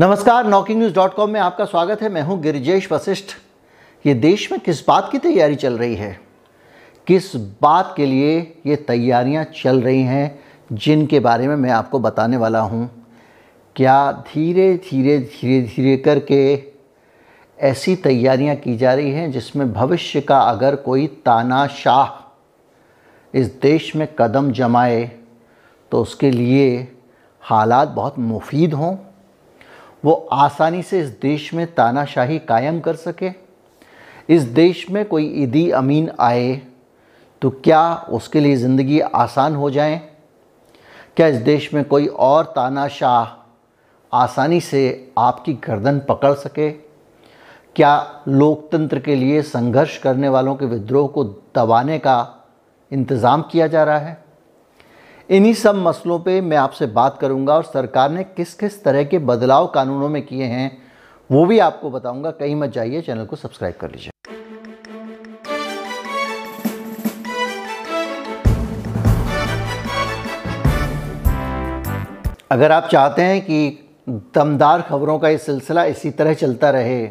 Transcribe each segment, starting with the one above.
नमस्कार knocking news dot com में आपका स्वागत है। मैं हूँ गिरिजेश वशिष्ठ। ये देश में किस बात की तैयारी चल रही है? किस बात के लिए ये तैयारियाँ चल रही हैं, जिनके बारे में मैं आपको बताने वाला हूँ। क्या धीरे धीरे धीरे धीरे करके ऐसी तैयारियाँ की जा रही हैं, जिसमें भविष्य का अगर कोई तानाशाह इस देश में कदम जमाए तो उसके लिए हालात बहुत मुफीद हों? वो आसानी से इस देश में तानाशाही कायम कर सके। इस देश में कोई ईदी अमीन आए तो क्या उसके लिए ज़िंदगी आसान हो जाए? क्या इस देश में कोई और तानाशाह आसानी से आपकी गर्दन पकड़ सके? क्या लोकतंत्र के लिए संघर्ष करने वालों के विद्रोह को दबाने का इंतज़ाम किया जा रहा है? इन्हीं सब मसलों पे मैं आपसे बात करूँगा और सरकार ने किस किस तरह के बदलाव कानूनों में किए हैं, वो भी आपको बताऊँगा। कहीं मत जाइए, चैनल को सब्सक्राइब कर लीजिए। अगर आप चाहते हैं कि दमदार खबरों का ये सिलसिला इसी तरह चलता रहे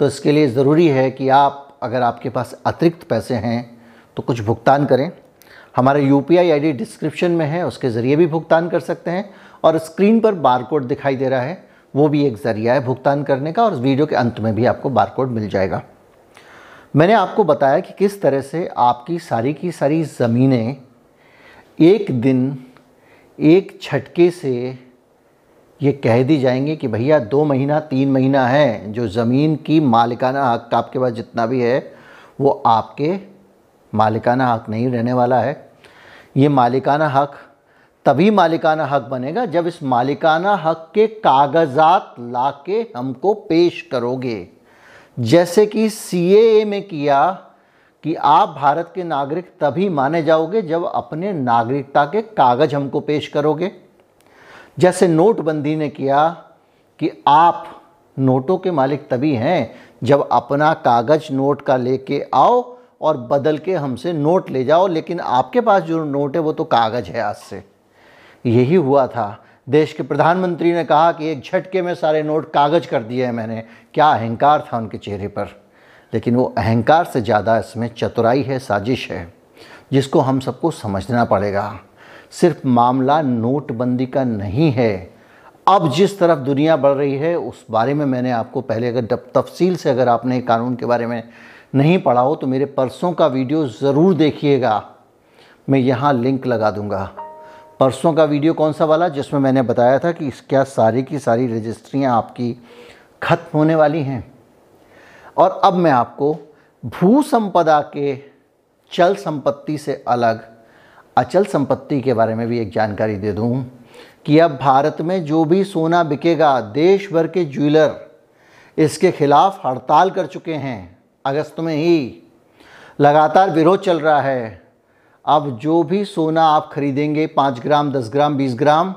तो इसके लिए ज़रूरी है कि आप, अगर आपके पास अतिरिक्त पैसे हैं तो कुछ भुगतान करें। हमारा यू पी आई डिस्क्रिप्शन में है, उसके ज़रिए भी भुगतान कर सकते हैं और स्क्रीन पर बारकोड दिखाई दे रहा है, वो भी एक ज़रिया है भुगतान करने का और वीडियो के अंत में भी आपको बारकोड मिल जाएगा। मैंने आपको बताया कि किस तरह से आपकी सारी की सारी ज़मीनें एक दिन एक छटके से ये कह दी जाएँगे कि भैया दो महीना, तीन महीना है, जो ज़मीन की मालिकाना हक आपके पास जितना भी है, वो आपके मालिकाना हक नहीं रहने वाला है। ये मालिकाना हक, तभी मालिकाना हक बनेगा जब इस मालिकाना हक के कागजात लाके हमको पेश करोगे। जैसे कि सी में किया कि आप भारत के नागरिक तभी माने जाओगे जब अपने नागरिकता के कागज़ हमको पेश करोगे। जैसे नोटबंदी ने किया कि आप नोटों के मालिक तभी हैं जब अपना कागज़ नोट का लेके आओ और बदल के हमसे नोट ले जाओ, लेकिन आपके पास जो नोट है वो तो कागज़ है आज से। यही हुआ था। देश के प्रधानमंत्री ने कहा कि एक झटके में सारे नोट कागज़ कर दिए हैं मैंने। क्या अहंकार था उनके चेहरे पर। लेकिन वो अहंकार से ज़्यादा इसमें चतुराई है, साजिश है, जिसको हम सबको समझना पड़ेगा। सिर्फ़ मामला नोटबंदी का नहीं है। अब जिस तरफ़ दुनिया बढ़ रही है, उस बारे में मैंने आपको पहले अगर तफसील से अगर आपने कानून के बारे में नहीं पढ़ा हो तो मेरे परसों का वीडियो ज़रूर देखिएगा। मैं यहाँ लिंक लगा दूँगा। परसों का वीडियो कौन सा वाला? जिसमें मैंने बताया था कि क्या सारी की सारी रजिस्ट्रियाँ आपकी ख़त्म होने वाली हैं। और अब मैं आपको भू संपदा के चल संपत्ति से अलग, अचल संपत्ति के बारे में भी एक जानकारी दे दूँ कि अब भारत में जो भी सोना बिकेगा देश भर के ज्वेलर इसके खिलाफ हड़ताल कर चुके हैं। अगस्त में ही लगातार विरोध चल रहा है। अब जो भी सोना आप खरीदेंगे, पाँच ग्राम, दस ग्राम, बीस ग्राम,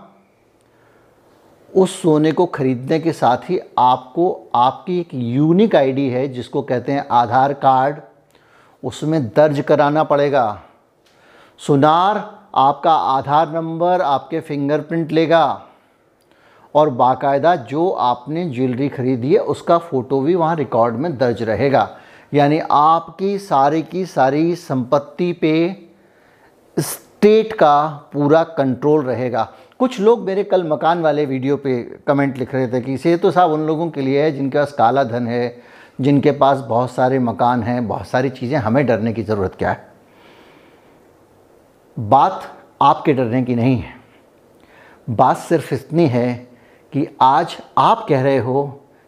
उस सोने को खरीदने के साथ ही आपको, आपकी एक यूनिक आईडी है, जिसको कहते हैं आधार कार्ड। उसमें दर्ज कराना पड़ेगा। सुनार आपका आधार नंबर आपके फिंगरप्रिंट लेगा और बाकायदा जो आपने ज्वेलरी खरीदी है, उसका फ़ोटो भी वहाँ रिकॉर्ड में दर्ज रहेगा। यानी आपकी सारी की सारी संपत्ति पे स्टेट का पूरा कंट्रोल रहेगा। कुछ लोग मेरे कल मकान वाले वीडियो पे कमेंट लिख रहे थे कि इसे तो साहब उन लोगों के लिए है जिनके पास काला धन है, जिनके पास बहुत सारे मकान हैं, बहुत सारी चीज़ें, हमें डरने की ज़रूरत क्या है? बात आपके डरने की नहीं है। बात सिर्फ़ इतनी है कि आज आप कह रहे हो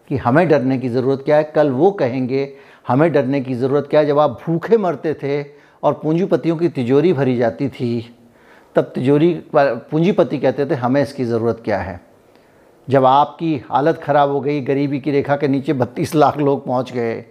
कि हमें डरने की ज़रूरत क्या है, कल वो कहेंगे हमें डरने की ज़रूरत क्या? है जब आप भूखे मरते थे और पूंजीपतियों की तिजोरी भरी जाती थी, तब तिजोरी पूंजीपति कहते थे, हमें इसकी ज़रूरत क्या है? जब आपकी हालत ख़राब हो गई, गरीबी की रेखा के नीचे बत्तीस लाख लोग पहुँच गए,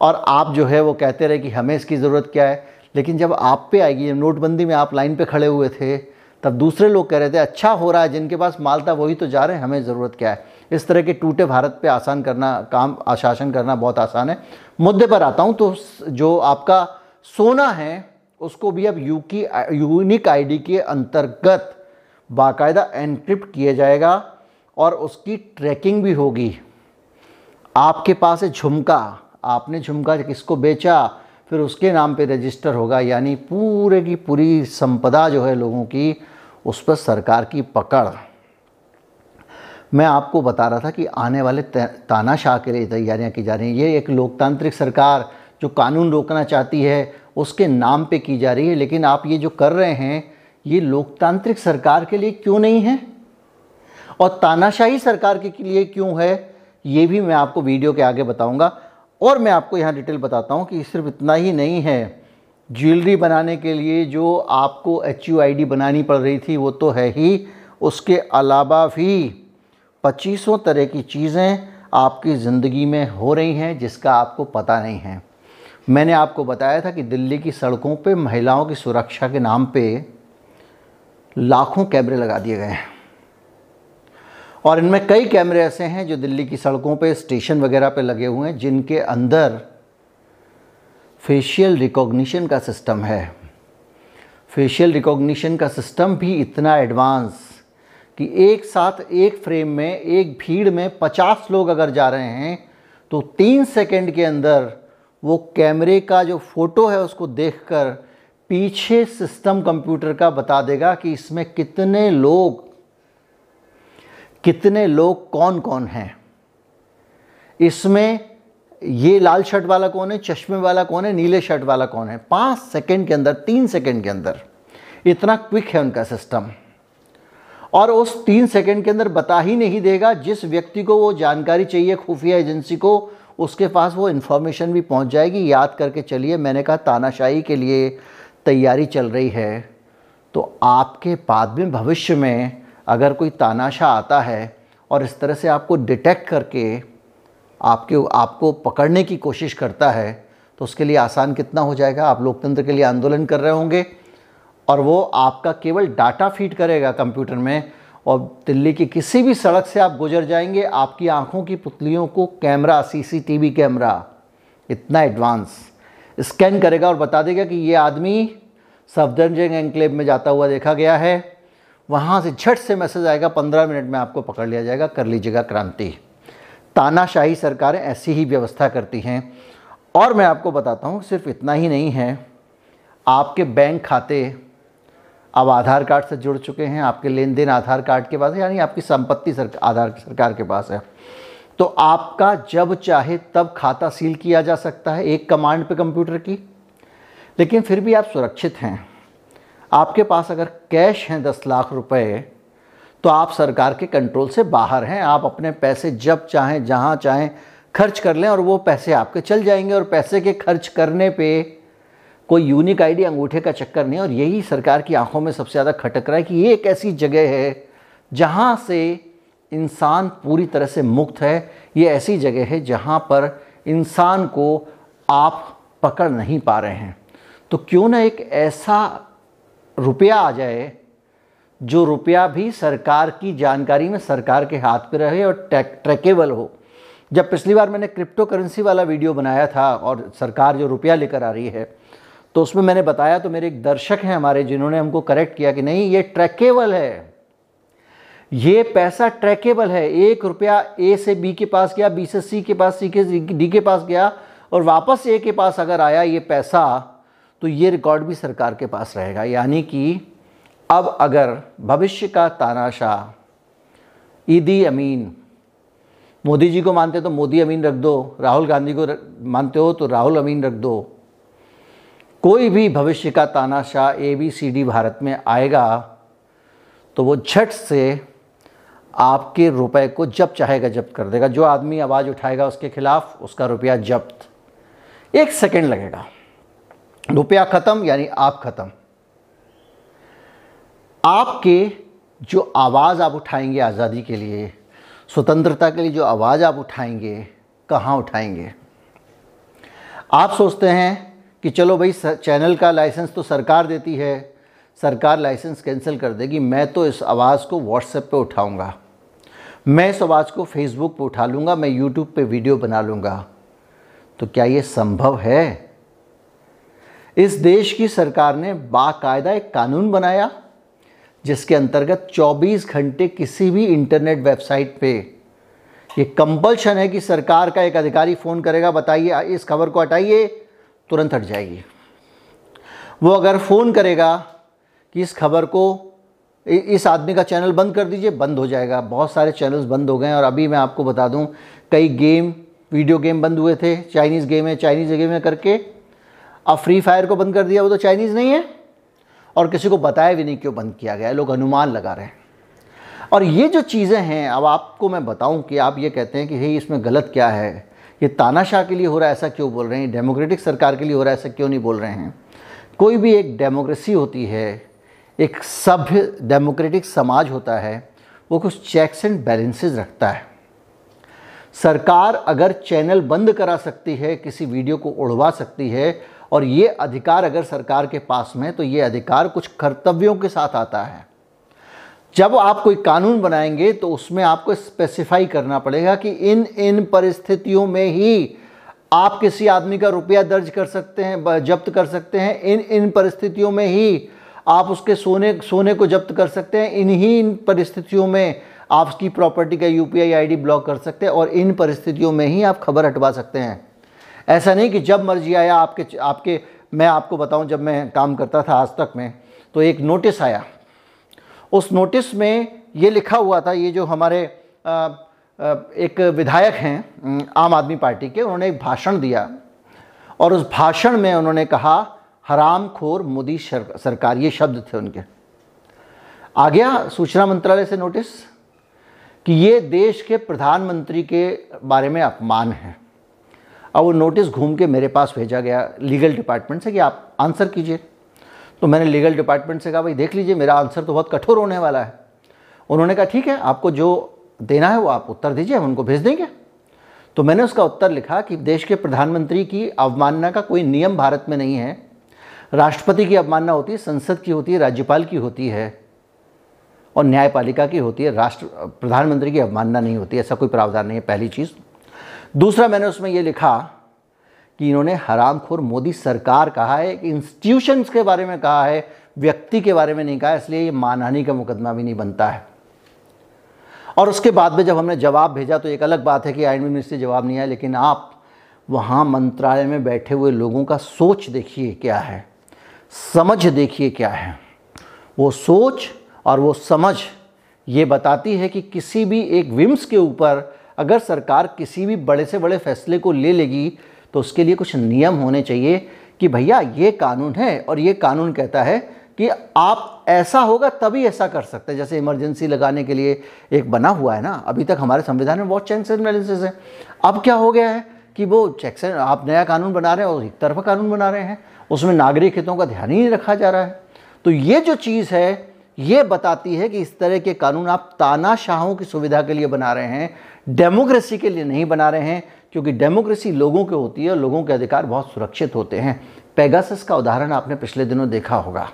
और आप जो है वो कहते रहे कि हमें इसकी ज़रूरत क्या है, लेकिन जब आप पे आएगी, नोटबंदी में आप लाइन पे खड़े हुए थे तब दूसरे लोग कह रहे थे अच्छा हो रहा है, जिनके पास माल था, वही तो जा रहे हैं, हमें ज़रूरत क्या है? इस तरह के टूटे भारत पे आसान करना, काम, आशासन करना बहुत आसान है। मुद्दे पर आता हूँ तो जो आपका सोना है, उसको भी अब यू की यूनिक आईडी के अंतर्गत बाकायदा एनक्रिप्ट किया जाएगा और उसकी ट्रैकिंग भी होगी। आपके पास है झुमका, आपने झुमका किसको बेचा? फिर उसके नाम पे रजिस्टर होगा, यानी पूरे की पूरी संपदा जो है लोगों की, उस पर सरकार की पकड़। मैं आपको बता रहा था कि आने वाले तानाशाह के लिए तैयारियाँ की जा रही हैं। ये एक लोकतांत्रिक सरकार जो कानून रोकना चाहती है, उसके नाम पे की जा रही है, लेकिन आप ये जो कर रहे हैं, ये लोकतांत्रिक सरकार के लिए क्यों नहीं है? और तानाशाही सरकार के लिए क्यों है? ये भी मैं आपको वीडियो के आगे बताऊँगा। और मैं आपको यहाँ डिटेल बताता हूँ कि सिर्फ़ इतना ही नहीं है। ज्वेलरी बनाने के लिए जो आपको एच यू आई डी बनानी पड़ रही थी, वो तो है ही। उसके अलावा भी पच्चीसों तरह की चीज़ें आपकी ज़िंदगी में हो रही हैं, जिसका आपको पता नहीं है। मैंने आपको बताया था कि दिल्ली की सड़कों पे महिलाओं की सुरक्षा के नाम पे लाखों कैमरे लगा दिए गए हैं। और इनमें कई कैमरे ऐसे हैं जो दिल्ली की सड़कों पे, स्टेशन वगैरह पे लगे हुए हैं, जिनके अंदर फेशियल रिकॉग्निशन का सिस्टम है। फेशियल रिकॉग्निशन का सिस्टम भी इतना एडवांस कि एक साथ, एक फ्रेम में, एक भीड़ में 50 लोग अगर जा रहे हैं तो तीन सेकंड के अंदर वो कैमरे का जो फ़ोटो है, उसको देखकर पीछे सिस्टम कंप्यूटर का बता देगा कि इसमें कितने लोग कितने लोग कौन कौन हैं? इसमें ये लाल शर्ट वाला कौन है, चश्मे वाला कौन है, नीले शर्ट वाला कौन है? पाँच सेकंड के अंदर, तीन सेकंड के अंदर। इतना क्विक है उनका सिस्टम। और उस तीन सेकंड के अंदर बता ही नहीं देगा, जिस व्यक्ति को वो जानकारी चाहिए, खुफिया एजेंसी को, उसके पास वो इन्फॉर्मेशन भी पहुँच जाएगी। याद करके चलिए, मैंने कहा, तानाशाही के लिए तैयारी चल रही है। तो आपके बाद में, भविष्य में अगर कोई तानाशाह आता है और इस तरह से आपको डिटेक्ट करके आपके, आपको पकड़ने की कोशिश करता है तो उसके लिए आसान कितना हो जाएगा? आप लोकतंत्र के लिए आंदोलन कर रहे होंगे और वो आपका केवल डाटा फ़ीड करेगा कंप्यूटर में और दिल्ली की किसी भी सड़क से आप गुजर जाएँगे, आपकी आँखों की पुतलियों को कैमरा सीसीटीवी कैमरा इतना एडवांस स्कैन करेगा और बता देगा कि ये आदमी सफदरजंग एंक्लेव में जाता हुआ देखा गया है। वहाँ से झट से मैसेज आएगा पंद्रह मिनट में आपको पकड़ लिया जाएगा कर लीजिएगा क्रांति। तानाशाही सरकारें ऐसी ही व्यवस्था करती हैं। और मैं आपको बताता हूँ सिर्फ़ इतना ही नहीं है आपके बैंक खाते अब आधार कार्ड से जुड़ चुके हैं आपके लेन देन आधार कार्ड के पास है यानी आपकी संपत्ति सर, आधार सरकार के पास है। तो आपका जब चाहे तब खाता सील किया जा सकता है एक कमांड पे कंप्यूटर की। लेकिन फिर भी आप सुरक्षित हैं। आपके पास अगर कैश हैं दस लाख रुपए तो आप सरकार के कंट्रोल से बाहर हैं। आप अपने पैसे जब चाहें, जहाँ चाहें, खर्च कर लें और वो पैसे आपके चल जाएँगे और पैसे के खर्च करने पे कोई यूनिक आईडी अंगूठे का चक्कर नहीं। और यही सरकार की आँखों में सबसे ज़्यादा खटक रहा है कि ये एक ऐसी जगह है जहाँ से इंसान पूरी तरह से मुक्त है। ये ऐसी जगह है जहाँ पर इंसान को आप पकड़ नहीं पा रहे हैं। तो क्यों ना एक ऐसा रुपया आ जाए, जो रुपया भी सरकार की जानकारी में सरकार के हाथ पे रहे और ट्रैकेबल हो। जब पिछली बार मैंने क्रिप्टो करेंसी वाला वीडियो बनाया था और सरकार जो रुपया लेकर आ रही है तो उसमें मैंने बताया तो मेरे एक दर्शक हैं हमारे, जिन्होंने हमको करेक्ट किया कि नहीं, ये ट्रैकेबल है। ये पैसा ट्रैकेबल है। एक रुपया ए से बी के पास गया बी से सी के पास सी के डी के पास गया और वापस ए के पास अगर आया ये पैसा तो ये रिकॉर्ड भी सरकार के पास रहेगा। यानी कि अब अगर भविष्य का तानाशाह ईदी अमीन, मोदी जी को मानते तो मोदी अमीन रख दो, राहुल गांधी को मानते हो तो राहुल अमीन रख दो। कोई भी भविष्य का तानाशाह A, B, C, D Bharat में आएगा तो वो झट से आपके रुपए को जब चाहेगा, जब्त कर देगा। जो आदमी आवाज़ उठाएगा उसके खिलाफ, उसका रुपया जब्त। एक सेकंड लगेगा। रुपया ख़त्म यानी आप ख़त्म। आपके जो आवाज़ आप उठाएँगे आज़ादी के लिए, स्वतंत्रता के लिए जो आवाज़ आप उठाएँगे, कहाँ उठाएँगे? आप सोचते हैं कि चलो भाई चैनल का लाइसेंस तो सरकार देती है, सरकार लाइसेंस कैंसिल कर देगी, मैं तो इस आवाज़ को व्हाट्सएप पे उठाऊँगा। मैं इस आवाज़ को फेसबुक पे उठा लूँगा, मैं यूट्यूब पे वीडियो बना लूँगा। तो क्या ये संभव है? इस देश की सरकार ने बाकायदा एक कानून बनाया, जिसके अंतर्गत 24 घंटे किसी भी इंटरनेट वेबसाइट पे। ये कंपल्शन है कि सरकार का एक अधिकारी फ़ोन करेगा, बताइए इस खबर को हटाइए, तुरंत हट जाएगी वो अगर फ़ोन करेगा कि इस खबर को इस आदमी का चैनल बंद कर दीजिए, बंद हो जाएगा। बहुत सारे चैनल्स बंद हो गए हैं, और अभी मैं आपको बता दूँ, कई गेम, वीडियो गेम बंद हुए थे, चाइनीज़ गेम है, चाइनीज़ गेम है करके। अब फ्री फायर को बंद कर दिया, वो तो चाइनीज़ नहीं है। और किसी को बताया भी नहीं क्यों बंद किया गया लोग अनुमान लगा रहे हैं। और ये जो चीज़ें हैं, अब आपको मैं बताऊँ कि आप ये कहते हैं कि, हे, इसमें गलत क्या है? ये तानाशाह के लिए हो रहा है, ऐसा क्यों बोल रहे हैं? डेमोक्रेटिक सरकार के लिए हो रहा है, ऐसा क्यों नहीं बोल रहे हैं? कोई भी एक डेमोक्रेसी होती है, एक सभ्य डेमोक्रेटिक समाज होता है, वो कुछ चेक्स एंड बैलेंसेज रखता है। सरकार अगर चैनल बंद करा सकती है, किसी वीडियो को उड़वा सकती है और ये अधिकार अगर सरकार के पास में तो ये अधिकार कुछ कर्तव्यों के साथ आता है। जब आप कोई कानून बनाएँगे तो उसमें आपको स्पेसिफाई करना पड़ेगा कि इन इन परिस्थितियों में ही आप किसी आदमी का रुपया दर्ज कर सकते हैं जब्त कर सकते हैं। इन इन परिस्थितियों में ही आप उसके सोने सोने को जब्त कर सकते हैं। इन्हीं, इन परिस्थितियों में आप उसकी प्रॉपर्टी का यूपीआई आईडी ब्लॉक कर सकते हैं और इन परिस्थितियों में ही आप खबर हटवा सकते हैं। ऐसा नहीं कि जब मर्ज़ी आया आपके आपके मैं आपको बताऊँ जब मैं काम करता था आज तक में तो एक नोटिस आया। उस नोटिस में ये लिखा हुआ था ये जो हमारे आ, एक विधायक हैं आम आदमी पार्टी के उन्होंने एक भाषण दिया। और उस भाषण में उन्होंने कहा हराम खोर मोदी सरकार ये शब्द थे उनके। आ गया सूचना मंत्रालय से नोटिस कि ये देश के प्रधानमंत्री के बारे में अपमान है। अब वो नोटिस घूम के मेरे पास भेजा गया लीगल डिपार्टमेंट से कि आप आंसर कीजिए। तो मैंने लीगल डिपार्टमेंट से कहा, भाई देख लीजिए, मेरा आंसर तो बहुत कठोर होने वाला है। उन्होंने कहा, ठीक है, आपको जो देना है वो आप उत्तर दीजिए, हम उनको भेज देंगे। तो मैंने उसका उत्तर लिखा कि देश के प्रधानमंत्री की अवमानना का कोई नियम भारत में नहीं है। राष्ट्रपति की अवमानना होती है, संसद की होती है, राज्यपाल की होती है और न्यायपालिका की होती है। राष्ट्र, प्रधानमंत्री की अवमानना नहीं होती, ऐसा कोई प्रावधान नहीं है। पहली चीज़। दूसरा मैंने उसमें ये लिखा कि इन्होंने हरामखोर मोदी सरकार कहा है, कि इंस्टीट्यूशंस के बारे में कहा है, व्यक्ति के बारे में नहीं कहा इसलिए ये मानहानि का मुकदमा भी नहीं बनता है। और उसके बाद में जब हमने जवाब भेजा तो एक अलग बात है कि आइन मिनिस्ट्री जवाब नहीं आया, लेकिन आप वहाँ मंत्रालय में बैठे हुए लोगों का सोच देखिए क्या है, समझ देखिए क्या है। वो सोच और वो समझ ये बताती है कि किसी भी एक विम्स के ऊपर अगर सरकार किसी भी बड़े से बड़े फैसले को ले लेगी तो उसके लिए कुछ नियम होने चाहिए कि भैया, ये कानून है और ये कानून कहता है कि आप ऐसा होगा तभी ऐसा कर सकते हैं। जैसे इमरजेंसी लगाने के लिए एक बना हुआ है ना, अभी तक हमारे संविधान में बहुत चेक्स एंड बैलेंसेस है। अब क्या हो गया है कि वो चेक्स एंड आप नया कानून बना रहे हैं और एक तरफा कानून बना रहे हैं, उसमें नागरिक हितों का ध्यान ही नहीं रखा जा रहा है। तो ये जो चीज़ है ये बताती है कि इस तरह के कानून आप तानाशाहों की सुविधा के लिए बना रहे हैं, डेमोक्रेसी के लिए नहीं बना रहे हैं, क्योंकि डेमोक्रेसी लोगों के होती है और लोगों के अधिकार बहुत सुरक्षित होते हैं। पेगासस का उदाहरण आपने पिछले दिनों देखा होगा।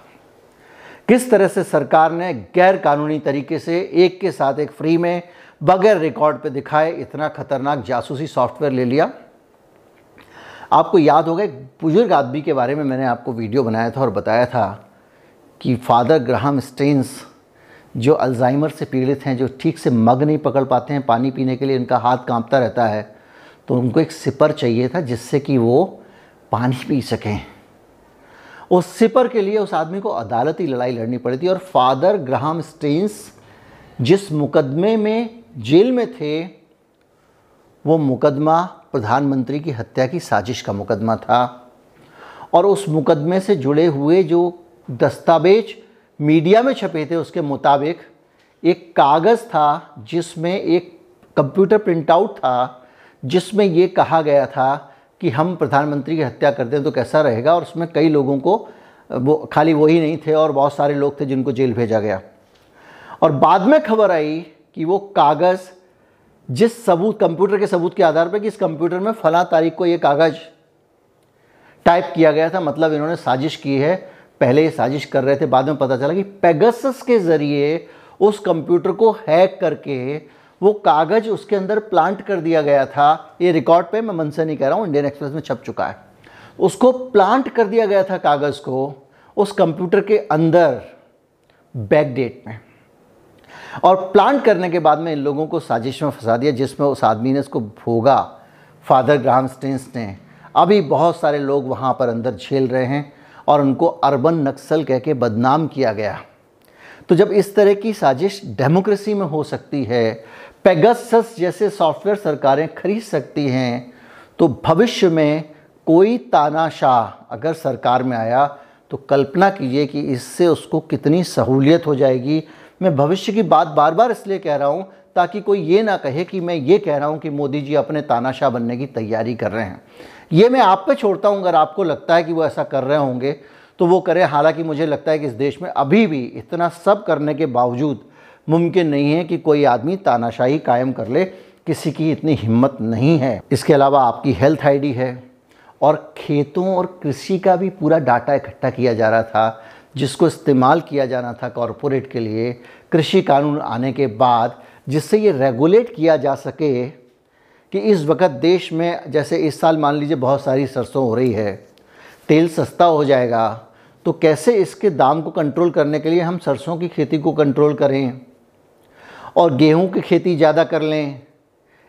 किस तरह से सरकार ने गैर कानूनी तरीके से एक के साथ एक फ्री में बगैर रिकॉर्ड पे दिखाए इतना खतरनाक जासूसी सॉफ्टवेयर ले लिया? आपको याद होगा, एक बुज़ुर्ग आदमी के बारे में मैंने आपको वीडियो बनाया था और बताया था कि फादर ग्राहम स्टेन्स, जो अल्जाइमर से पीड़ित हैं, जो ठीक से मग नहीं पकड़ पाते हैं पानी पीने के लिए, इनका हाथ कांपता रहता है तो उनको एक सिपर चाहिए था जिससे कि वो पानी पी सकें। उस सिपर के लिए उस आदमी को अदालती लड़ाई लड़नी पड़ी थी और फादर ग्राहम स्टेन्स जिस मुकदमे में जेल में थे, वो मुकदमा प्रधानमंत्री की हत्या की साजिश का मुकदमा था। और उस मुकदमे से जुड़े हुए जो दस्तावेज़ मीडिया में छपे थे उसके मुताबिक। एक कागज़ था जिसमें एक कंप्यूटर प्रिंटआउट था, जिसमें ये कहा गया था कि हम प्रधानमंत्री की हत्या कर दें तो कैसा रहेगा और उसमें कई लोगों को, वो खाली वही नहीं थे और बहुत सारे लोग थे जिनको जेल भेजा गया। और बाद में खबर आई कि वो कागज़ जिस सबूत, कंप्यूटर के सबूत के आधार पर कि इस कंप्यूटर में फला तारीख को ये कागज़ टाइप किया गया था मतलब इन्होंने साजिश की है पहले ये साजिश कर रहे थे, बाद में पता चला कि पेगसस के ज़रिए उस कंप्यूटर को हैक करके वो कागज़ उसके अंदर प्लांट कर दिया गया था। ये रिकॉर्ड पे मैं मन से नहीं कह रहा हूँ इंडियन एक्सप्रेस में छप चुका है। उसको प्लांट कर दिया गया था कागज़ को उस कंप्यूटर के अंदर बैक डेट में। और प्लांट करने के बाद में इन लोगों को साजिश में फंसा दिया, जिसमें उस आदमी ने उसको भोगा। फादर ग्राहम स्टेंस ने। अभी बहुत सारे लोग वहाँ पर अंदर झेल रहे हैं। और उनको अर्बन नक्सल कह के बदनाम किया गया। तो जब इस तरह की साजिश डेमोक्रेसी में हो सकती है, पेगसस जैसे सॉफ्टवेयर सरकारें खरीद सकती हैं तो भविष्य में कोई तानाशाह अगर सरकार में आया तो कल्पना कीजिए कि इससे उसको कितनी सहूलियत हो जाएगी। मैं भविष्य की बात बार बार इसलिए कह रहा हूँ ताकि कोई ये ना कहे कि मैं ये कह रहा हूँ कि मोदी जी अपने तानाशाह बनने की तैयारी कर रहे हैं। ये मैं आप पे छोड़ता हूँ, अगर आपको लगता है कि वो ऐसा कर रहे होंगे तो वो करें। हालाँकि मुझे लगता है कि इस देश में अभी भी इतना सब करने के बावजूद मुमकिन नहीं है कि कोई आदमी तानाशाही कायम कर ले। किसी की इतनी हिम्मत नहीं है। इसके अलावा आपकी हेल्थ आईडी है और खेतों और कृषि का भी पूरा डाटा इकट्ठा किया जा रहा था, जिसको इस्तेमाल किया जाना था कॉरपोरेट के लिए। कृषि कानून आने के बाद जिससे ये रेगुलेट किया जा सके कि इस वक्त देश में, जैसे इस साल मान लीजिए बहुत सारी सरसों हो रही है, तेल सस्ता हो जाएगा तो कैसे इसके दाम को कंट्रोल करने के लिए हम सरसों की खेती को कंट्रोल करें और गेहूँ की खेती ज़्यादा कर लें?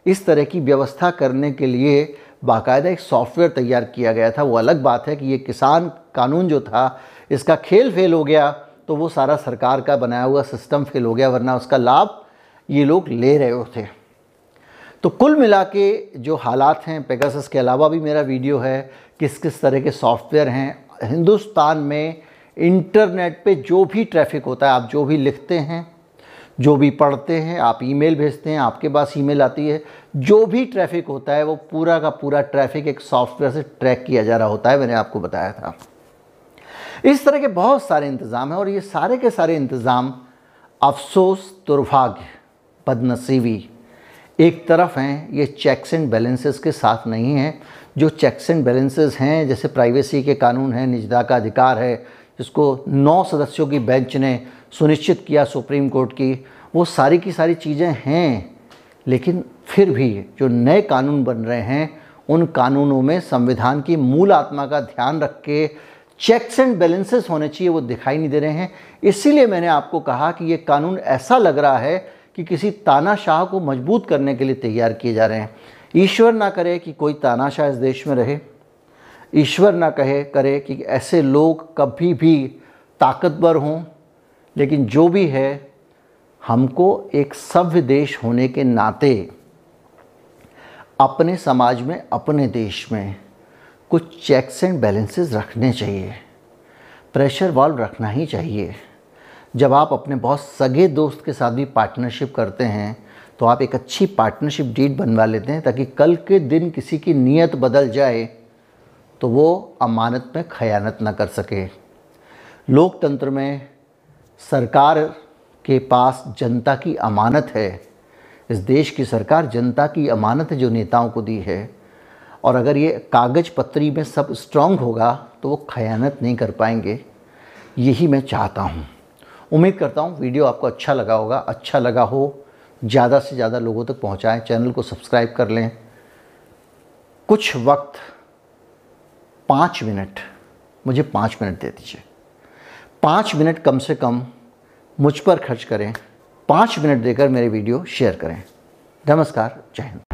इस तरह की व्यवस्था करने के लिए बाकायदा एक सॉफ्टवेयर तैयार किया गया था। वो अलग बात है कि ये किसान कानून जो था, इसका खेल फेल हो गया तो वो सारा सरकार का बनाया हुआ सिस्टम फेल हो गया, वरना उसका लाभ ये लोग ले रहे थे तो कुल मिला के जो हालात हैं पेगासस के अलावा भी मेरा वीडियो है, किस किस तरह के सॉफ्टवेयर हैं, हिंदुस्तान में इंटरनेट पे जो भी ट्रैफ़िक होता है, आप जो भी लिखते हैं, जो भी पढ़ते हैं, आप ईमेल भेजते हैं, आपके पास ईमेल आती है, जो भी ट्रैफ़िक होता है, वो पूरा का पूरा ट्रैफ़िक एक सॉफ्टवेयर से ट्रैक किया जा रहा होता है, मैंने आपको बताया था। इस तरह के बहुत सारे इंतज़ाम हैं और ये सारे के सारे इंतज़ाम, अफसोस दुर्भाग्य। बदनसीबी। एक तरफ़ हैं, ये चेक्स एंड बैलेंसेस के साथ नहीं हैं। जो चेक्स एंड बैलेंसेस हैं, जैसे प्राइवेसी के कानून हैं, निजता का अधिकार है, जिसको नौ सदस्यों की बेंच ने सुनिश्चित किया सुप्रीम कोर्ट की, वो सारी की सारी चीज़ें हैं। लेकिन फिर भी जो नए कानून बन रहे हैं, उन कानूनों में संविधान की मूल आत्मा का ध्यान रख के चेक्स एंड बैलेंसेस होने चाहिए, वो दिखाई नहीं दे रहे हैं। इसीलिए मैंने आपको कहा कि ये कानून ऐसा लग रहा है कि किसी तानाशाह को मज़बूत करने के लिए तैयार किए जा रहे हैं। ईश्वर ना करे कि कोई तानाशाह इस देश में रहे। ईश्वर ना कहे, करे कि ऐसे लोग कभी भी ताकतवर हों। लेकिन जो भी है, हमको एक सभ्य देश होने के नाते, अपने समाज में, अपने देश में कुछ चेक्स एंड बैलेंसेस रखने चाहिए। प्रेशर वाल्व रखना ही चाहिए। जब आप अपने बहुत सगे दोस्त के साथ भी पार्टनरशिप करते हैं तो आप एक अच्छी पार्टनरशिप डीड बनवा लेते हैं ताकि कल के दिन किसी की नीयत बदल जाए तो वो अमानत में खयानत ना कर सके। लोकतंत्र में सरकार के पास जनता की अमानत है। इस देश की सरकार जनता की अमानत है जो नेताओं को दी है। और अगर ये कागज़ पत्री में सब स्ट्रांग होगा तो वो खयानत नहीं कर पाएँगे। यही मैं चाहता हूँ। उम्मीद करता हूँ वीडियो आपको अच्छा लगा होगा। अच्छा लगा हो, ज़्यादा से ज़्यादा लोगों तक पहुँचाएँ, चैनल को सब्सक्राइब कर लें। कुछ वक्त, पाँच मिनट, मुझे पाँच मिनट दे दीजिए। पाँच मिनट कम से कम मुझ पर खर्च करें। पाँच मिनट देकर मेरे वीडियो शेयर करें। नमस्कार, जय हिंद।